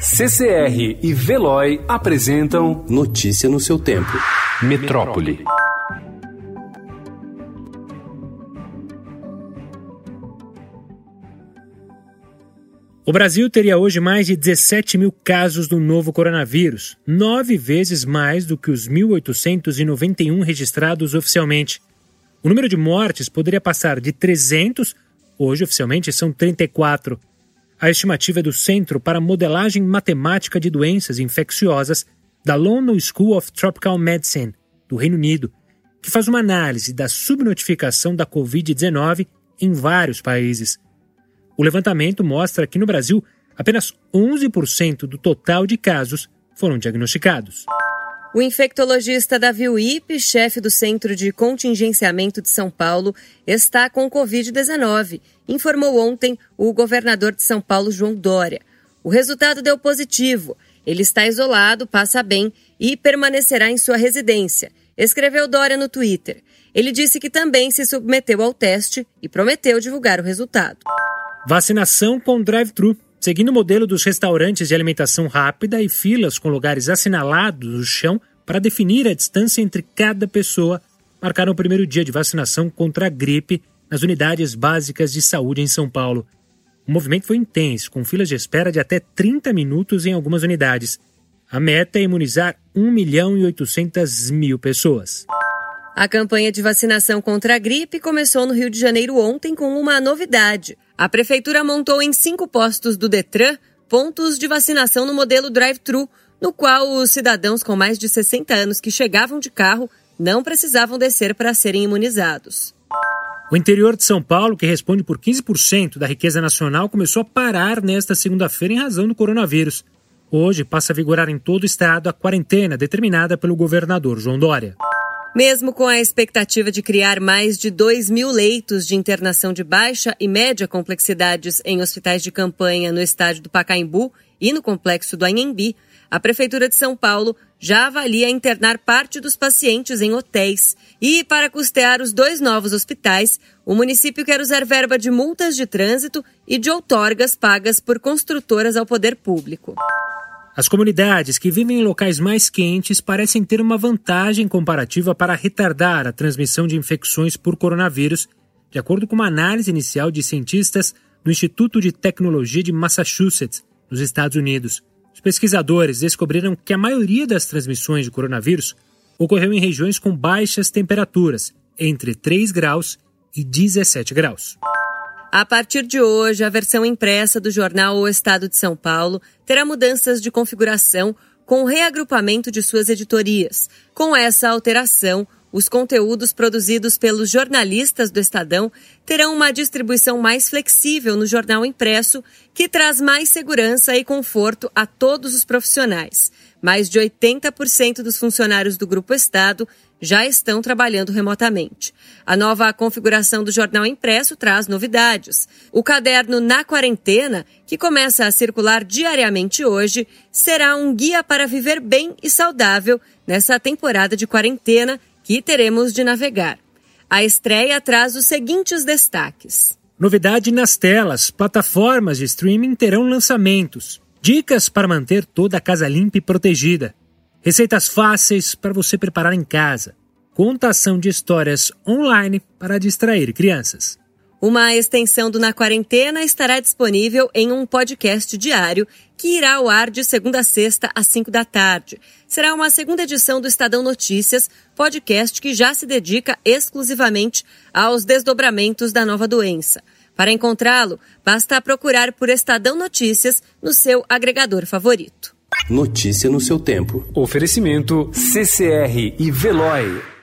CCR e Veloy apresentam Notícia no seu tempo. Metrópole. O Brasil teria hoje mais de 17 mil casos do novo coronavírus, nove vezes mais do que os 1.891 registrados oficialmente. O número de mortes poderia passar de 300, hoje oficialmente são 34. A estimativa é do Centro para Modelagem Matemática de Doenças Infecciosas da London School of Tropical Medicine, do Reino Unido, que faz uma análise da subnotificação da Covid-19 em vários países. O levantamento mostra que no Brasil, apenas 11% do total de casos foram diagnosticados. O infectologista Davi Uip, chefe do Centro de Contingenciamento de São Paulo, está com Covid-19, informou ontem o governador de São Paulo, João Dória. O resultado deu positivo. Ele está isolado, passa bem e permanecerá em sua residência, escreveu Dória no Twitter. Ele disse que também se submeteu ao teste e prometeu divulgar o resultado. Vacinação com drive-thru. Seguindo o modelo dos restaurantes de alimentação rápida e filas com lugares assinalados no chão para definir a distância entre cada pessoa, marcaram o primeiro dia de vacinação contra a gripe nas unidades básicas de saúde em São Paulo. O movimento foi intenso, com filas de espera de até 30 minutos em algumas unidades. A meta é imunizar 1 milhão e 800 mil pessoas. A campanha de vacinação contra a gripe começou no Rio de Janeiro ontem com uma novidade. A prefeitura montou em cinco postos do Detran pontos de vacinação no modelo drive-thru, no qual os cidadãos com mais de 60 anos que chegavam de carro não precisavam descer para serem imunizados. O interior de São Paulo, que responde por 15% da riqueza nacional, começou a parar nesta segunda-feira em razão do coronavírus. Hoje passa a vigorar em todo o estado a quarentena determinada pelo governador João Dória. Mesmo com a expectativa de criar mais de 2 mil leitos de internação de baixa e média complexidades em hospitais de campanha no estádio do Pacaembu e no complexo do Anhembi, a Prefeitura de São Paulo já avalia internar parte dos pacientes em hotéis. E, para custear os dois novos hospitais, o município quer usar verba de multas de trânsito e de outorgas pagas por construtoras ao poder público. As comunidades que vivem em locais mais quentes parecem ter uma vantagem comparativa para retardar a transmissão de infecções por coronavírus, de acordo com uma análise inicial de cientistas do Instituto de Tecnologia de Massachusetts, nos Estados Unidos. Os pesquisadores descobriram que a maioria das transmissões de coronavírus ocorreu em regiões com baixas temperaturas, entre 3 graus e 17 graus. A partir de hoje, a versão impressa do jornal O Estado de São Paulo terá mudanças de configuração com o reagrupamento de suas editorias. Com essa alteração, os conteúdos produzidos pelos jornalistas do Estadão terão uma distribuição mais flexível no jornal impresso, que traz mais segurança e conforto a todos os profissionais. Mais de 80% dos funcionários do Grupo Estado já estão trabalhando remotamente. A nova configuração do jornal impresso traz novidades. O caderno Na Quarentena, que começa a circular diariamente hoje, será um guia para viver bem e saudável nessa temporada de quarentena que teremos de navegar. A estreia traz os seguintes destaques. Novidade nas telas: plataformas de streaming terão lançamentos. Dicas para manter toda a casa limpa e protegida. Receitas fáceis para você preparar em casa. Contação de histórias online para distrair crianças. Uma extensão do Na Quarentena estará disponível em um podcast diário que irá ao ar de segunda a sexta às 5 da tarde. Será uma segunda edição do Estadão Notícias, podcast que já se dedica exclusivamente aos desdobramentos da nova doença. Para encontrá-lo, basta procurar por Estadão Notícias no seu agregador favorito. Notícia no seu tempo. Oferecimento CCR e Veloy.